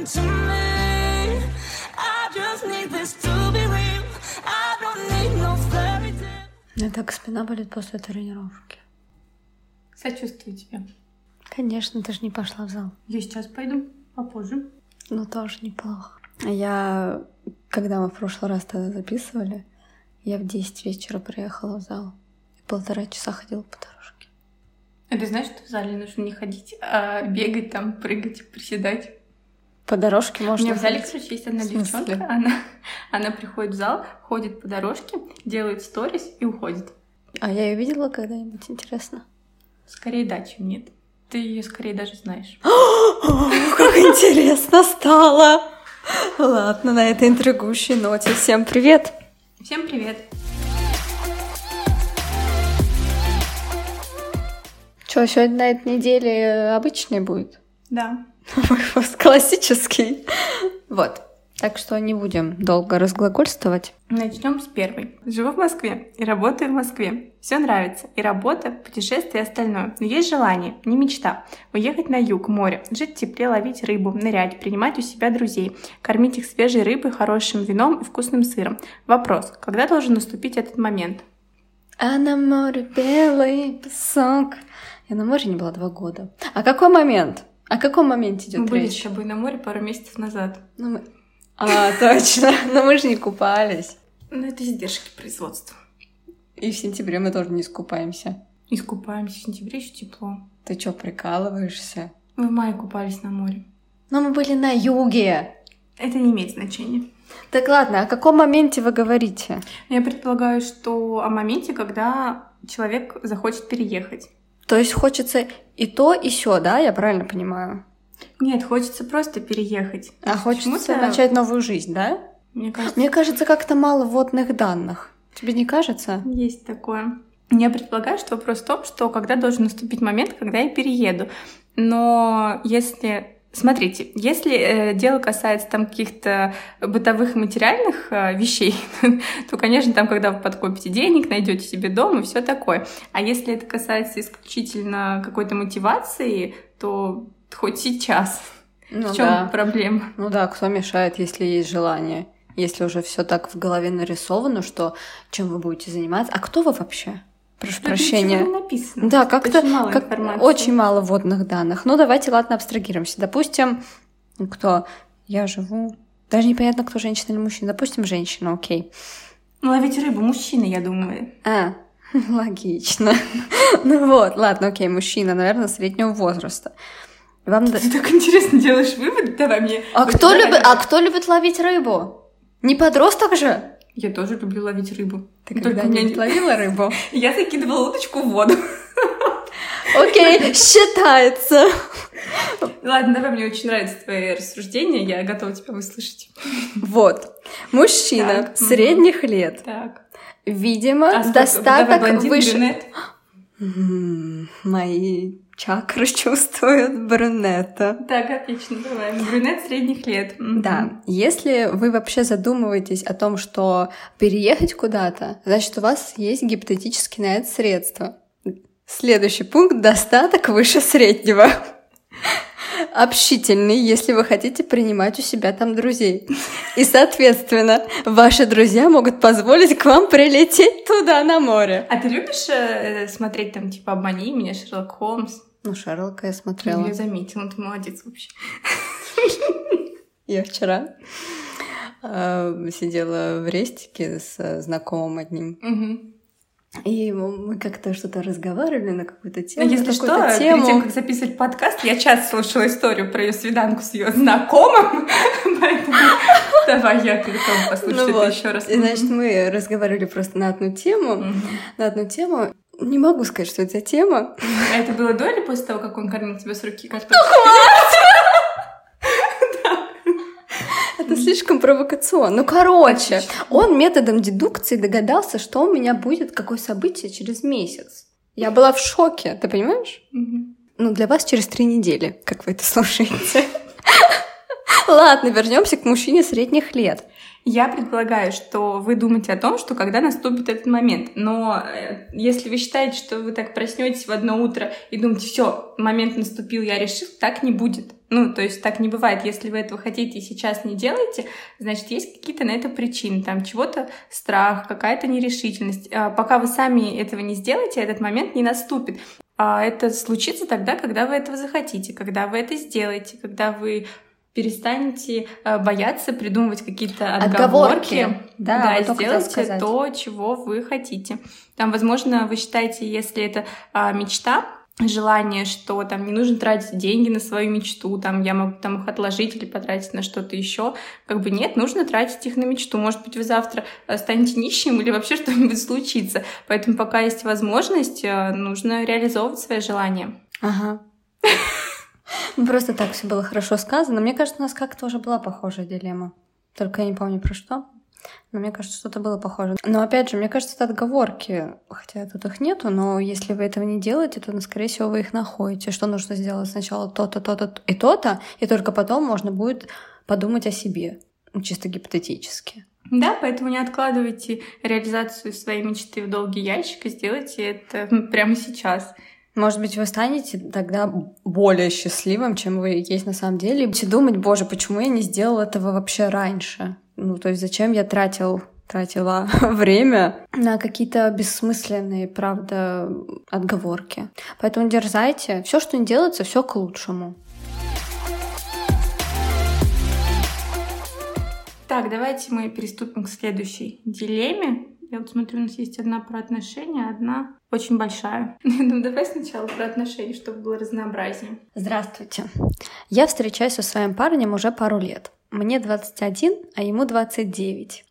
happened to me. I just need this to be real. I don't need no fairy tale. Меня так спина болит после тренировки. Сочувствую тебе. Конечно, ты же не пошла в зал. Я сейчас пойду, попозже. Ну, тоже неплохо. Я, когда мы в прошлый раз тогда записывали, я в 10 вечера приехала в зал. И полтора часа ходила по дорожке. А ты знаешь, что в зале нужно не ходить, а бегать там, прыгать, приседать? По дорожке У можно меня в зале, короче, есть одна девчонка, она, она приходит в зал, ходит по дорожке, делает сторис и уходит. А я ее видела когда-нибудь, интересно? Скорее да, чем нет. Ты ее скорее даже знаешь. Как интересно стало! Ладно, на этой интригующей ноте всем привет! Всем привет! Что, сегодня на этой неделе обычный будет? Да. Выпуск классический. Вот. Так что не будем долго разглагольствовать. Начнем с первой. Живу в Москве и работаю в Москве. Все нравится. И работа, путешествия и остальное. Но есть желание, не мечта. Уехать на юг, море, жить в тепле, ловить рыбу, нырять, принимать у себя друзей, кормить их свежей рыбой, хорошим вином и вкусным сыром. Вопрос. Когда должен наступить этот момент? А на море белый песок. Я на море не была два года. А какой момент? О каком моменте идет Мы были с речь? тобой на море пару месяцев назад. Ну, мы- А, точно. Но мы же не купались. Ну, это издержки производства. И в сентябре мы тоже не искупаемся. Искупаемся в сентябре, еще тепло. Ты чё, прикалываешься? Мы в мае купались на море. Но мы были на юге. Это не имеет значения. Так ладно, о каком моменте вы говорите? Я предполагаю, что о моменте, когда человек захочет переехать. То есть хочется и то, и сё, да? Я правильно понимаю? Нет, хочется просто переехать. А хочется Почему-то, начать новую жизнь, да? Мне кажется, Мне кажется, как-то мало вводных данных. Тебе не кажется? есть такое. Я предполагаю, что вопрос в том, что когда должен наступить момент, когда я перееду. Но если Смотрите, если э, дело касается там каких-то бытовых материальных э, вещей, то, конечно, там, когда вы подкопите денег, найдете себе дом и все такое. А если это касается исключительно какой-то мотивации, то хоть сейчас. Ну в чем да. проблема? Ну да, кто мешает, если есть желание? Если уже все так в голове нарисовано, что чем вы будете заниматься? А кто вы вообще? Прошу Тут прощения. написано. Да, как-то Очень мало как- информации. очень мало вводных данных. Ну, давайте, ладно, абстрагируемся. Допустим, кто? Я живу... Даже непонятно, кто женщина или мужчина. Допустим, женщина, окей. Ну, ловить рыбу мужчина, я думаю. А, логично. Ну вот, ладно, окей, мужчина, наверное, среднего возраста. Вам... да- Ты так интересно делаешь выводы, давай мне. А кто, любит, а кто любит ловить рыбу? Не подросток же? Я тоже люблю ловить рыбу. Ты меня когда-нибудь не- ловила рыбу? Я закидывала удочку в воду. Окей, считается. Ладно, давай, мне очень нравятся твои рассуждения, я готова тебя выслушать. Вот. Мужчина Так, средних лет. Так. Видимо, А достаток выше... Мои чакры чувствуют брюнета. Так, отлично, давай. Брюнет средних лет. Да, если вы вообще задумываетесь о том, что переехать куда-то, значит, у вас есть гипотетически на это средства. Следующий пункт — достаток выше среднего. Общительный, если вы хотите принимать у себя там друзей. И, соответственно, ваши друзья могут позволить к вам прилететь туда, на море. А ты любишь э, смотреть там, типа, «Обмани меня», «Шерлок Холмс»? Ну, Шерлока я Ну, смотрела. Я заметила, ты молодец вообще. Я вчера э, сидела в рестике с знакомым одним. И мы как-то что-то разговаривали на какую-то Ну, тему. на если что, какую-то перед тем, тему. как записывать подкаст, я часто слушала историю про ее свиданку с ее знакомым, поэтому давай я готова послушать Ну это вот. еще раз. И, значит, мы разговаривали просто на одну тему. На одну тему. Не могу сказать, что это за тема. А это было до или после того, как он кормил тебя с руки картошкой? Это слишком провокационно. Ну, короче, он методом дедукции догадался, что у меня будет какое событие через месяц. Я была в шоке, ты понимаешь? Ну, для вас через три недели, как вы это слушаете. Ладно, вернемся к мужчине средних лет. Я предполагаю, что вы думаете о том, что когда наступит этот момент. Но э, если вы считаете, что вы так проснетесь в одно утро и думаете, все, момент наступил, я решил, так не будет. Ну, то есть так не бывает. Если вы этого хотите и сейчас не делаете, значит, есть какие-то на это причины. Там чего-то страх, какая-то нерешительность. А пока вы сами этого не сделаете, этот момент не наступит. А это случится тогда, когда вы этого захотите, когда вы это сделаете, когда вы перестанете э, бояться придумывать какие-то отговорки, отговорки. да, да сделайте то, чего вы хотите. Там, возможно, вы считаете, если это а, мечта, желание, что там не нужно тратить деньги на свою мечту, там я могу там их отложить или потратить на что-то еще. Как бы нет, нужно тратить их на мечту. Может быть, вы завтра станете нищим или вообще что-нибудь случится. Поэтому пока есть возможность, э, нужно реализовывать свои желания. Ага. Ну, просто так все было хорошо сказано. Мне кажется, у нас как-то уже была похожая дилемма. Только я не помню про что. Но мне кажется, что-то было похоже. Но опять же, мне кажется, это отговорки. Хотя тут их нету, но если вы этого не делаете, то, ну, скорее всего, вы их находите. Что нужно сделать сначала то-то, то-то и то-то, и только потом можно будет подумать о себе. Ну, чисто гипотетически. Да, поэтому не откладывайте реализацию своей мечты в долгий ящик и сделайте это прямо сейчас. Может быть, вы станете тогда более счастливым, чем вы есть на самом деле. И будете думать, боже, почему я не сделал этого вообще раньше? Ну, то есть зачем я тратил тратила время на какие-то бессмысленные, правда, отговорки. Поэтому дерзайте. Все, что не делается, все к лучшему. Так, давайте мы приступим к следующей дилемме. Я вот смотрю, у нас есть одна про отношения, одна очень большая. Ну, давай сначала про отношения, чтобы было разнообразнее. Здравствуйте. Я встречаюсь со своим парнем уже пару лет. Мне 21, а ему 29.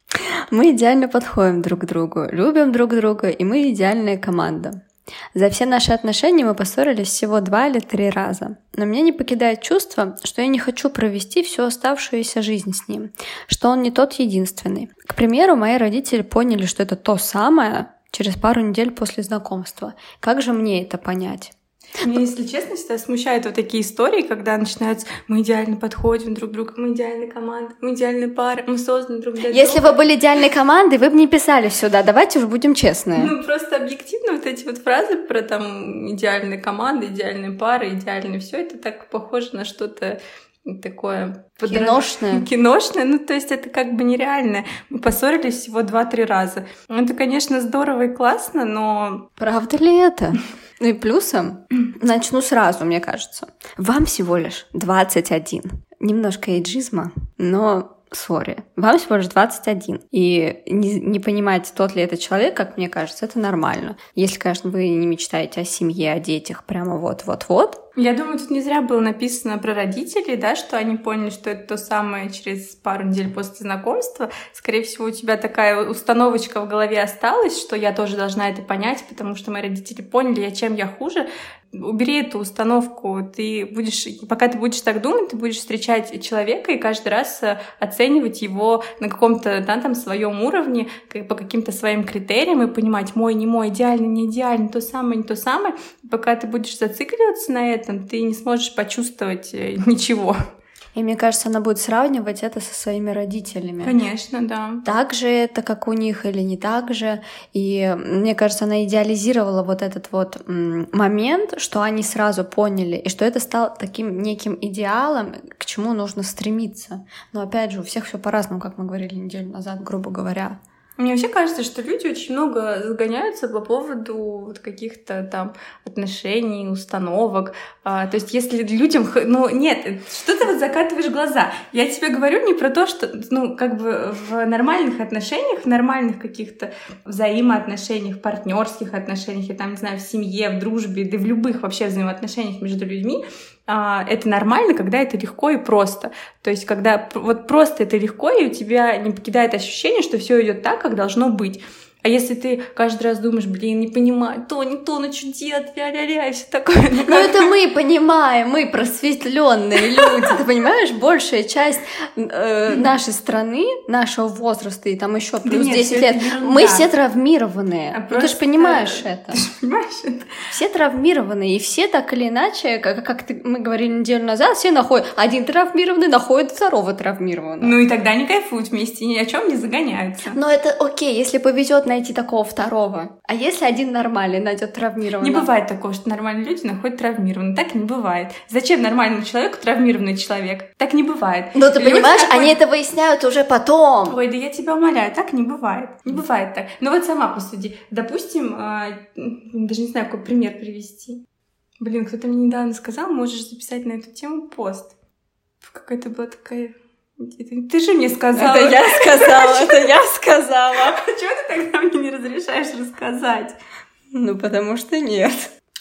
Мы идеально подходим друг к другу, любим друг друга, и мы идеальная команда. За все наши отношения мы поссорились всего два или три раза. Но меня не покидает чувство, что я не хочу провести всю оставшуюся жизнь с ним, что он не тот единственный. К примеру, мои родители поняли, что это то самое через пару недель после знакомства. Как же мне это понять? Мне, если честно, всегда смущают вот такие истории, когда начинаются «мы идеально подходим друг к другу, мы идеальная команда, мы идеальная пара, мы созданы друг для друга». Если вы были идеальной командой, вы бы не писали сюда, давайте уже будем честные. Ну, просто объективно вот эти вот фразы про там идеальная команда, идеальная пара, идеальное все это так похоже на что-то такое киношное. Киношное, ну то есть это как бы нереально. Мы поссорились всего два-три раза. Это, конечно, здорово и классно, но... Правда ли это? Ну и плюсом, начну сразу, мне кажется. Вам всего лишь 21. Немножко эйджизма, но сори, вам всего лишь 21. И не, не понимать, тот ли это человек, как мне кажется, это нормально. Если, конечно, вы не мечтаете о семье, о детях прямо вот-вот-вот, я думаю, тут не зря было написано про родителей, да, что они поняли, что это то самое через пару недель после знакомства. Скорее всего, у тебя такая установочка в голове осталась, что я тоже должна это понять, потому что мои родители поняли, я чем я хуже. Убери эту установку, ты будешь, пока ты будешь так думать, ты будешь встречать человека и каждый раз э, оценивать его на каком-то, да, там, своем уровне, по каким-то своим критериям и понимать, мой, не мой, идеальный, не идеальный, то самое, не то самое. Пока ты будешь зацикливаться на этом, ты не сможешь почувствовать э, ничего. И мне кажется, она будет сравнивать это со своими родителями. Конечно, да. Так же это, как у них, или не так же. И мне кажется, она идеализировала вот этот вот момент, что они сразу поняли, и что это стало таким неким идеалом, к чему нужно стремиться. Но опять же, у всех все по-разному, как мы говорили неделю назад, грубо говоря. Мне вообще кажется, что люди очень много загоняются по поводу вот каких-то там отношений, установок. А, то есть если людям... Ну, нет, что ты вот закатываешь глаза? Я тебе говорю не про то, что, ну, как бы в нормальных отношениях, в нормальных каких-то взаимоотношениях, партнерских отношениях, я там, не знаю, в семье, в дружбе, да в любых вообще взаимоотношениях между людьми, это нормально, когда это легко и просто. То есть, когда вот просто это легко, и у тебя не покидает ощущение, что все идет так, как должно быть. А если ты каждый раз думаешь, блин, не понимаю, то, не то, ну что делать, ля-ля-ля, и все такое. Ну, Ну это мы понимаем, мы просветленные люди, ты понимаешь, большая часть э, нашей страны, нашего возраста и там еще плюс нет, 10 всё лет, мы все травмированные. А Ну, ты же понимаешь это. Ты же понимаешь это? Все травмированные, и все так или иначе, как, как ты- мы говорили неделю назад, все находят, один травмированный находит второго травмированного. Ну и тогда не кайфуют вместе, ни о чем не загоняются. Но это окей, если повезет найти такого второго. А если один нормальный найдет травмированного? Не бывает такого, что нормальные люди находят травмированным. Так не бывает. Зачем нормальному человеку травмированный человек? Так не бывает. Но Ну, ты Люди понимаешь, находят- они это выясняют уже потом. Ой, да я тебя умоляю, так не бывает. Не бывает так. Ну вот сама посуди. Допустим, м, даже не знаю, какой пример привести. Блин, кто-то мне недавно сказал, можешь записать на эту тему пост. Какая-то была такая... Ты же мне сказала. Это я сказала, это я сказала. Почему ты тогда мне не разрешаешь рассказать? Ну, потому что нет.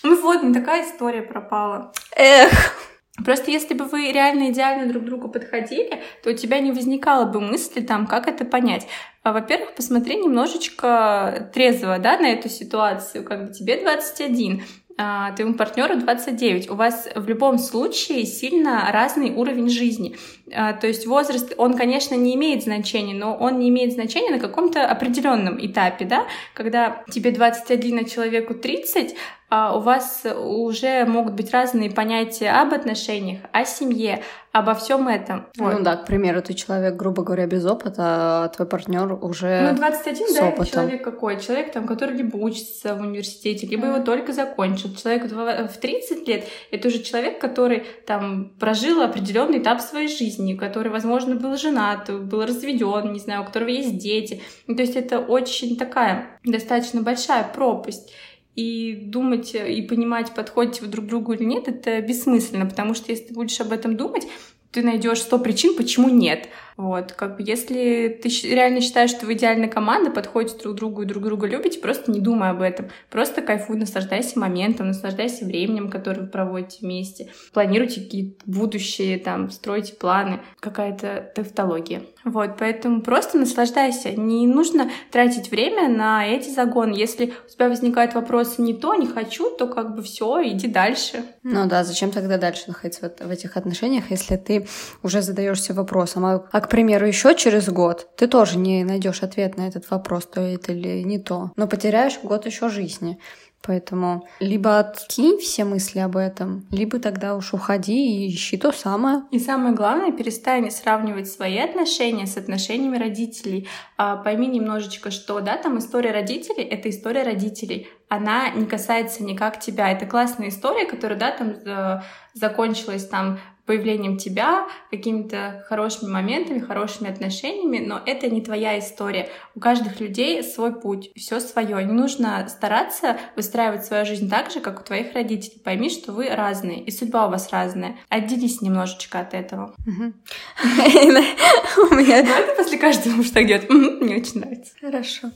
Ну вот, не такая история пропала. Эх, Просто если бы вы реально идеально друг к другу подходили, то у тебя не возникало бы мысли там, как это понять. А, Во-первых, посмотри немножечко трезво, да, на эту ситуацию. Как бы тебе 21, а твоему партнеру 29. У вас в любом случае сильно разный уровень жизни. А, То есть возраст, он, конечно, не имеет значения, но он не имеет значения на каком-то определенном этапе, да, когда тебе 21, а человеку 30, а у вас уже могут быть разные понятия об отношениях, о семье, обо всем этом. Вот. Ну да, к примеру, ты человек, грубо говоря, без опыта, а твой партнер уже... Ну, 21, с да, опытом. человек какой? Человек, там, который либо учится в университете, либо его только закончил. Человек в 30 лет — это уже человек, который там прожил определенный этап своей жизни, который, возможно, был женат, был разведен, не знаю, у которого есть дети. Ну, то есть это очень такая достаточно большая пропасть. И думать и понимать, подходите вы друг другу или нет, это бессмысленно, потому что если ты будешь об этом думать, ты найдешь 100 причин, почему нет. Вот, как бы, если ты реально считаешь, что вы идеальная команда, подходите друг другу и друг друга любите, просто не думай об этом. Просто кайфуй, наслаждайся моментом, наслаждайся временем, которое вы проводите вместе. Планируйте какие-то будущие, там, стройте планы. Какая-то тавтология. Вот, поэтому просто наслаждайся. Не нужно тратить время на эти загоны. Если у тебя возникают вопросы не то, не хочу, то как бы все, иди дальше. Ну да, зачем тогда дальше находиться в, в этих отношениях, если ты уже задаешься вопросом, а, а, к примеру, еще через год ты тоже не найдешь ответ на этот вопрос, то это или не то, но потеряешь год еще жизни. Поэтому либо откинь все мысли об этом, либо тогда уж уходи и ищи то самое. И самое главное, перестань сравнивать свои отношения с отношениями родителей. А, пойми немножечко, что, да, там история родителей — это история родителей. Она не касается никак тебя. Это классная история, которая, да, там э, закончилась там появлением тебя, какими-то хорошими моментами, хорошими отношениями, но это не твоя история. У каждых людей свой путь, все свое. Не нужно стараться выстраивать свою жизнь так же, как у твоих родителей. Пойми, что вы разные, и судьба у вас разная. Отделись немножечко от этого. У меня Ну, это после каждого муж так делает. Мне очень нравится. Хорошо.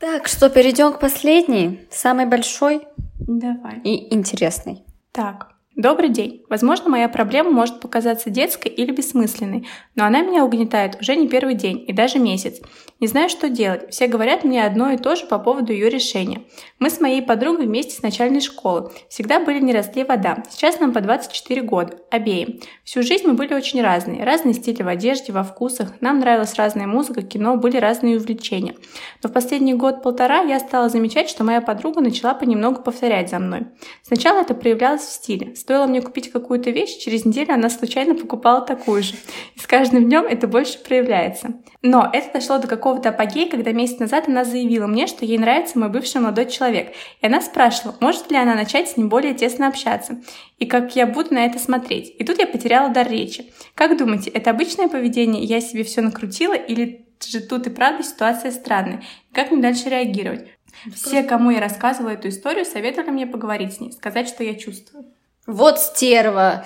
Так, что, перейдем к последней, самой большой Давай. и интересной. Так, добрый день. Возможно, моя проблема может показаться детской или бессмысленной, но она меня угнетает уже не первый день и даже месяц. Не знаю, что делать. Все говорят мне одно и то же по поводу ее решения. Мы с моей подругой вместе с начальной школы. Всегда были не разлей вода. Сейчас нам по 24 года. Обеим. Всю жизнь мы были очень разные. Разные стили в одежде, во вкусах. Нам нравилась разная музыка, кино, были разные увлечения. Но в последний год-полтора я стала замечать, что моя подруга начала понемногу повторять за мной. Сначала это проявлялось в стиле. Стоило мне купить какую-то вещь, через неделю она случайно покупала такую же. И с каждым днем это больше проявляется. Но это дошло до какого-то апогея, когда месяц назад она заявила мне, что ей нравится мой бывший молодой человек. И она спрашивала, может ли она начать с ним более тесно общаться. И как я буду на это смотреть. И тут я потеряла дар речи. Как думаете, это обычное поведение, я себе все накрутила, или же тут и правда ситуация странная? Как мне дальше реагировать? Все, кому я рассказывала эту историю, советовали мне поговорить с ней, сказать, что я чувствую. Вот стерва!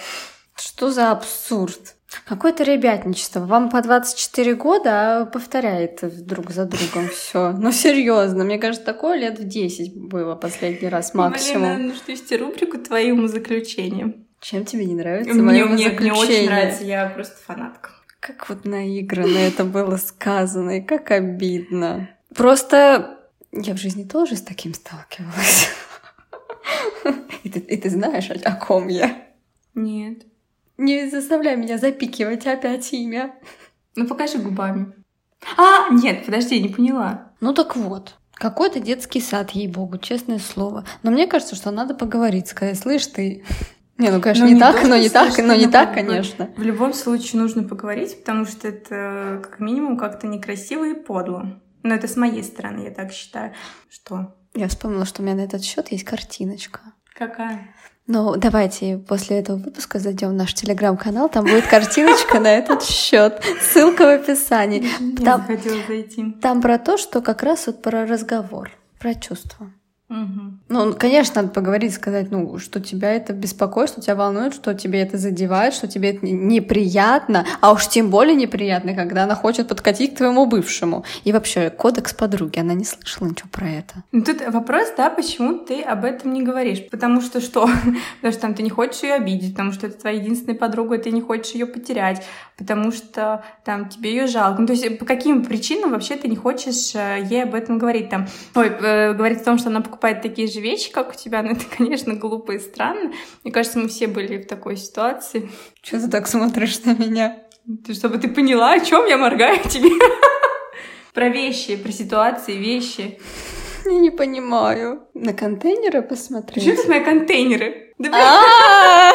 Что за абсурд? Какое-то ребятничество. Вам по 24 года, а повторяет друг за другом все. Ну, серьезно, мне кажется, такое лет в 10 было последний раз максимум. Блин, надо что вести рубрику твоим заключением. Чем тебе не нравится Мне, мне, мне очень нравится, я просто фанатка. Как вот наигранно это было сказано, и как обидно. Просто я в жизни тоже с таким сталкивалась. И ты, и ты знаешь, о ком я? Нет. Не заставляй меня запикивать опять имя. Ну покажи губами. А, нет, подожди, я не поняла. Ну так вот, какой-то детский сад, ей-богу, честное слово. Но мне кажется, что надо поговорить, сказать, слышь, ты... Не, ну, конечно, Ну, не, не так, но не так, но не так, конечно. В любом случае нужно поговорить, потому что это как минимум как-то некрасиво и подло. Но это с моей стороны, я так считаю. Что? Я вспомнила, что у меня на этот счет есть картиночка. Какая? Ну, давайте после этого выпуска зайдем в наш телеграм-канал, там будет картиночка на этот счет. Ссылка в описании. Я Там, захотела зайти. там про то, что как раз вот про разговор, про чувства. Мгм. Ну, конечно, надо поговорить, сказать, ну, что тебя это беспокоит, что тебя волнует, что тебе это задевает, что тебе это не- неприятно, а уж тем более неприятно, когда она хочет подкатить к твоему бывшему. И вообще, кодекс подруги, она не слышала ничего про это. Ну, Тут вопрос, да, почему ты об этом не говоришь? Потому что что? Потому что там ты не хочешь ее обидеть, потому что это твоя единственная подруга, и ты не хочешь ее потерять, потому что там тебе ее жалко. Ну, то есть по каким причинам вообще ты не хочешь э, ей об этом говорить? Там, ой, э, говорить о том, что она покупает такие же вещи, как у тебя, ну это, конечно, глупо и странно. Мне кажется, мы все были в такой ситуации. Что ты так смотришь на меня? Ты- Чтобы ты поняла, о чем я моргаю тебе. Про вещи, про ситуации, вещи. Я не понимаю. На контейнеры посмотреть? Что это мои контейнеры? А,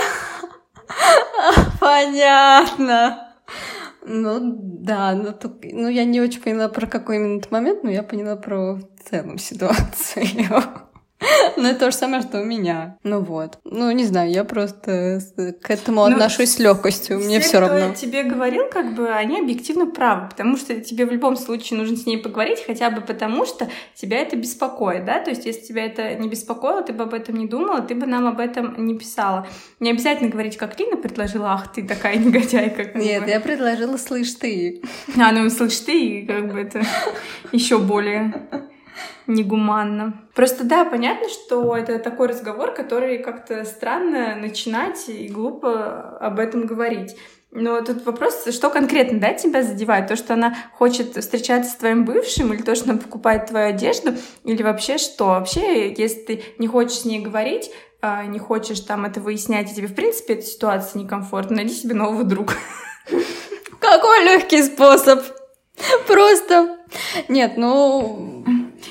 Понятно. Ну да, ну, ну я не очень поняла про какой именно момент, но я поняла про целом ситуацию. Ну, это то же самое, что у меня. Ну вот. Ну, не знаю, я просто с- к этому Ну, отношусь с легкостью. Мне Все, равно. тебе говорил, как бы они объективно правы, потому что тебе в любом случае нужно с ней поговорить, хотя бы потому, что тебя это беспокоит, да, то есть если тебя это не беспокоило, ты бы об этом не думала, ты бы нам об этом не писала. Не обязательно говорить, как Лина предложила, ах, ты такая негодяйка. Нет, я предложила, слышь ты. А, ну, слышь, ты, как бы это еще более негуманно. Просто да, понятно, что это такой разговор, который как-то странно начинать и глупо об этом говорить. Но тут вопрос, что конкретно, да, тебя задевает? То, что она хочет встречаться с твоим бывшим, или то, что она покупает твою одежду, или вообще что? Вообще, если ты не хочешь с ней говорить, а, не хочешь там это выяснять, и тебе, в принципе, эта ситуация некомфортна, найди себе нового друга. Какой легкий способ. Просто. Нет, ну...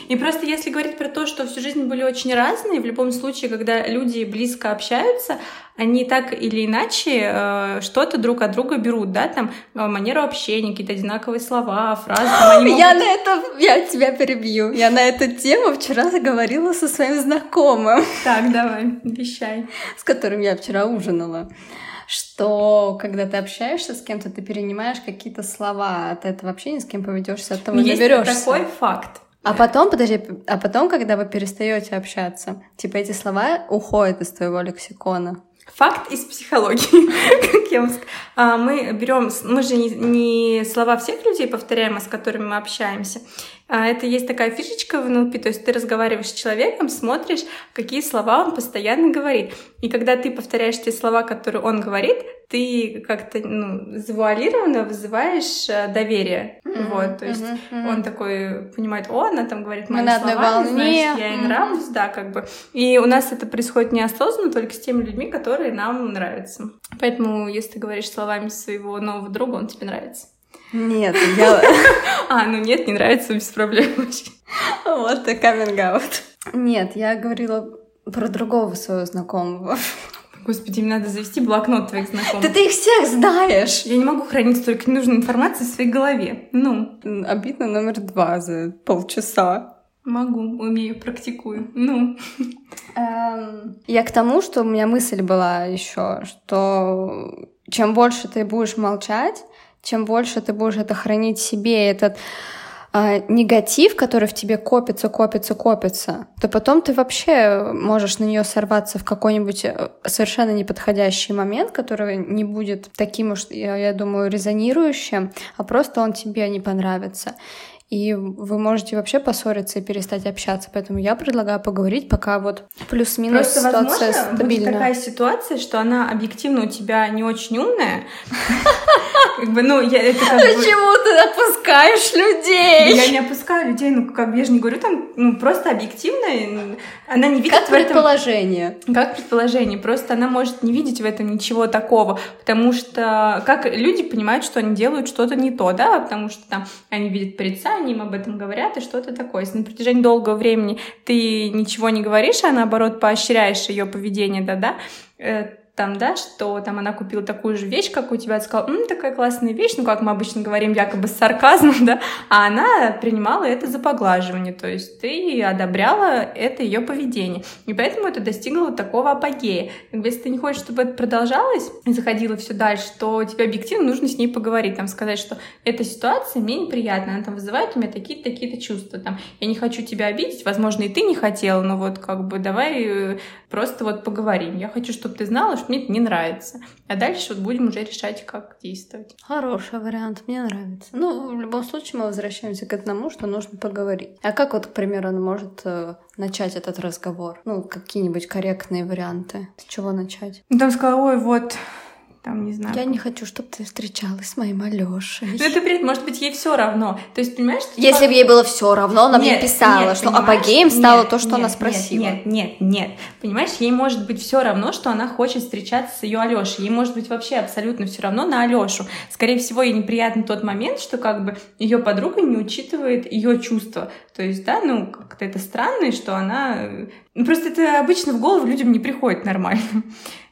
И просто если говорить про то, что всю жизнь были очень разные, в любом случае, когда люди близко общаются, они так или иначе э, что-то друг от друга берут, да, там э, манеру общения, какие-то одинаковые слова, фразы. там они Я могут- на это... Я тебя перебью. Я на эту тему вчера говорила со своим знакомым. Так, давай, вещай. с которым я вчера ужинала, что когда ты общаешься с кем-то, ты перенимаешь какие-то слова от этого общения, с кем поведешься, от того Есть наберешься. такой факт. А потом, подожди, а потом, когда вы перестаете общаться, типа эти слова уходят из твоего лексикона. Факт из психологии, как я вам ск- А, Мы берем, мы же не, не слова всех людей повторяем, а с которыми мы общаемся. А, Это есть такая фишечка в НЛП, то есть ты разговариваешь с человеком, смотришь, какие слова он постоянно говорит. И когда ты повторяешь те слова, которые он говорит, ты как-то ну, завуалированно вызываешь э, доверие. Вот, то есть мгм. он такой понимает, о, она там говорит мои на слова, волне. значит, я ей Мгм. нравлюсь, да, как бы. И у нас это происходит неосознанно, только с теми людьми, которые нам нравятся. Поэтому, если ты говоришь словами своего нового друга, он тебе нравится. Нет, я... А, ну нет, не нравится, без проблем вообще. Вот ты каминг Нет, я говорила про другого своего знакомого. Господи, мне надо завести блокнот твоих Да знакомых. ты их всех знаешь! Я не могу хранить столько ненужной информации в своей голове. Ну, Обидно номер два за полчаса. могу, умею, практикую. Ну, Эм, Я к тому, что у меня мысль была еще, что чем больше ты будешь молчать, чем больше ты будешь это хранить себе, этот а, негатив, который в тебе копится, копится, копится, то потом ты вообще можешь на нее сорваться в какой-нибудь э, совершенно неподходящий момент, который не будет таким уж, я, я думаю, резонирующим, а просто он тебе не понравится. И вы можете вообще поссориться и перестать общаться. Поэтому я предлагаю поговорить, пока вот плюс-минус Просто, ситуация возможно, будет стабильна. такая ситуация, что она объективно у тебя не очень умная, Как бы, ну, я, это как бы... Почему ты опускаешь людей? Я не опускаю людей, ну, как бы я же не говорю там, ну, просто объективно, она не видит Как в этом... предположение. Как предположение, просто она может не видеть в этом ничего такого, потому что как люди понимают, что они делают что-то не то, да, потому что там они видят порицание, им об этом говорят и что-то такое. Если на протяжении долгого времени ты ничего не говоришь, а наоборот поощряешь ее поведение, да-да, э, там, да, что там она купила такую же вещь, как у тебя, сказала, М, такая классная вещь, ну, как мы обычно говорим, якобы с сарказмом, да, а она принимала это за поглаживание, то есть ты одобряла это ее поведение, и поэтому это достигло такого апогея. Если ты не хочешь, чтобы это продолжалось и заходило все дальше, то тебе объективно нужно с ней поговорить, там, сказать, что эта ситуация мне неприятна, она там вызывает у меня такие-то, такие-то чувства, там, я не хочу тебя обидеть, возможно, и ты не хотела, но вот как бы давай э, просто вот поговорим. Я хочу, чтобы ты знала, что мне это не нравится. А дальше вот будем уже решать, как действовать. Хороший вариант, мне нравится. Ну, в любом случае мы возвращаемся к одному, что нужно поговорить. А как вот, к примеру, он может э, начать этот разговор? Ну, какие-нибудь корректные варианты. С чего начать? Ну, там сказала, ой, вот, там, не знаю. Я не хочу, чтобы ты встречалась с моим Алёшей. Ну, это бред, может быть, ей все равно. То есть, понимаешь, что Если бы ей было все равно, она мне писала, нет, что понимаешь? апогеем стало Нет, то, что нет, она спросила. Нет, нет, нет. Понимаешь, ей может быть все равно, что она хочет встречаться с ее Алешей. Ей может быть вообще абсолютно все равно на Алешу. Скорее всего, ей неприятен тот момент, что как бы ее подруга не учитывает ее чувства. То есть, да, ну, как-то это странно, что она... Ну, просто это обычно в голову людям не приходит нормально.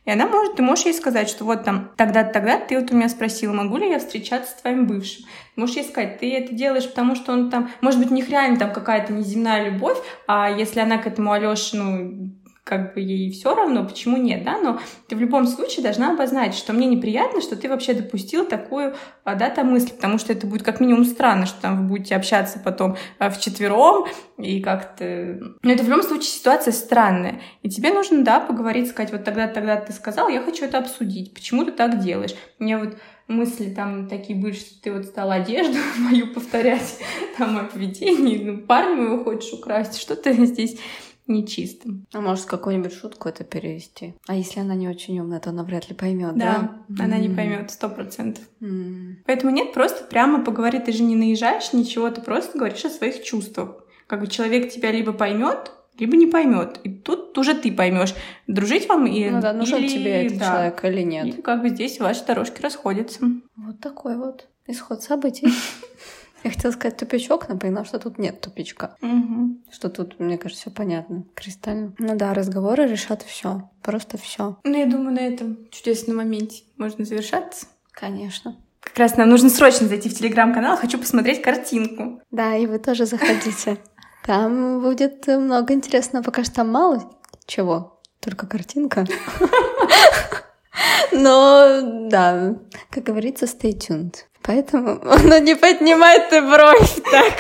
И она может, ты можешь ей сказать, что вот там тогда-то, тогда ты вот у меня спросила, могу ли я встречаться с твоим бывшим. Можешь ей сказать, ты это делаешь, потому что он там, может быть, у них реально там какая-то неземная любовь, а если она к этому Алёше, ну, как бы ей все равно, почему нет, да, но ты в любом случае должна обозначить, что мне неприятно, что ты вообще допустил такую, а, да, там мысль, потому что это будет как минимум странно, что там вы будете общаться потом а, вчетвером и как-то... Но это в любом случае ситуация странная, и тебе нужно, да, поговорить, сказать, вот тогда, тогда ты сказал, я хочу это обсудить, почему ты так делаешь? Мне вот мысли там такие были, что ты вот стала одежду мою повторять, там, мое поведение, ну, парня моего хочешь украсть, что-то здесь нечистым. А может, какую-нибудь шутку это перевести? А если она не очень умная, то она вряд ли поймет, Да, да? она не поймет сто процентов. М. Поэтому нет, просто прямо поговори, ты же не наезжаешь, ничего, ты просто говоришь о своих чувствах. Как бы человек тебя либо поймет, либо не поймет. И тут уже ты поймешь, дружить вам и Ну да, нужен или- тебе этот да. человек или нет. Или как бы здесь ваши дорожки расходятся. Вот такой вот исход событий. Я хотела сказать тупичок, но поняла, что тут нет тупичка. Мгм. Что тут, мне кажется, все понятно, кристально. Ну да, разговоры решат все, просто все. Ну, я думаю, на этом чудесном моменте можно завершаться. Конечно. Как раз нам нужно срочно зайти в телеграм-канал, хочу посмотреть картинку. Да, и вы тоже заходите. Там будет много интересного, пока что там мало чего, только картинка. Но да, как говорится, stay tuned. Поэтому, ну не поднимай ты бровь так.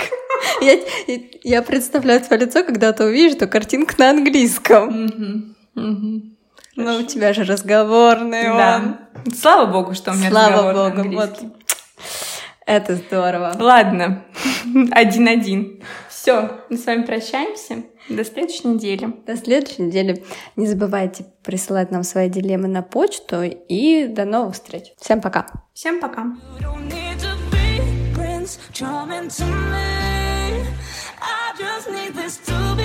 Я, я представляю твое лицо, когда ты увидишь эту картинку на английском. Ну, у тебя же разговорный он. Слава богу, что у меня Слава разговор на богу, вот. английском. Это здорово. Ладно, один-один. Все, мы с вами прощаемся. До следующей недели. До следующей недели. Не забывайте присылать нам свои дилеммы на почту. И до новых встреч. Всем пока. Всем пока. I just need this to be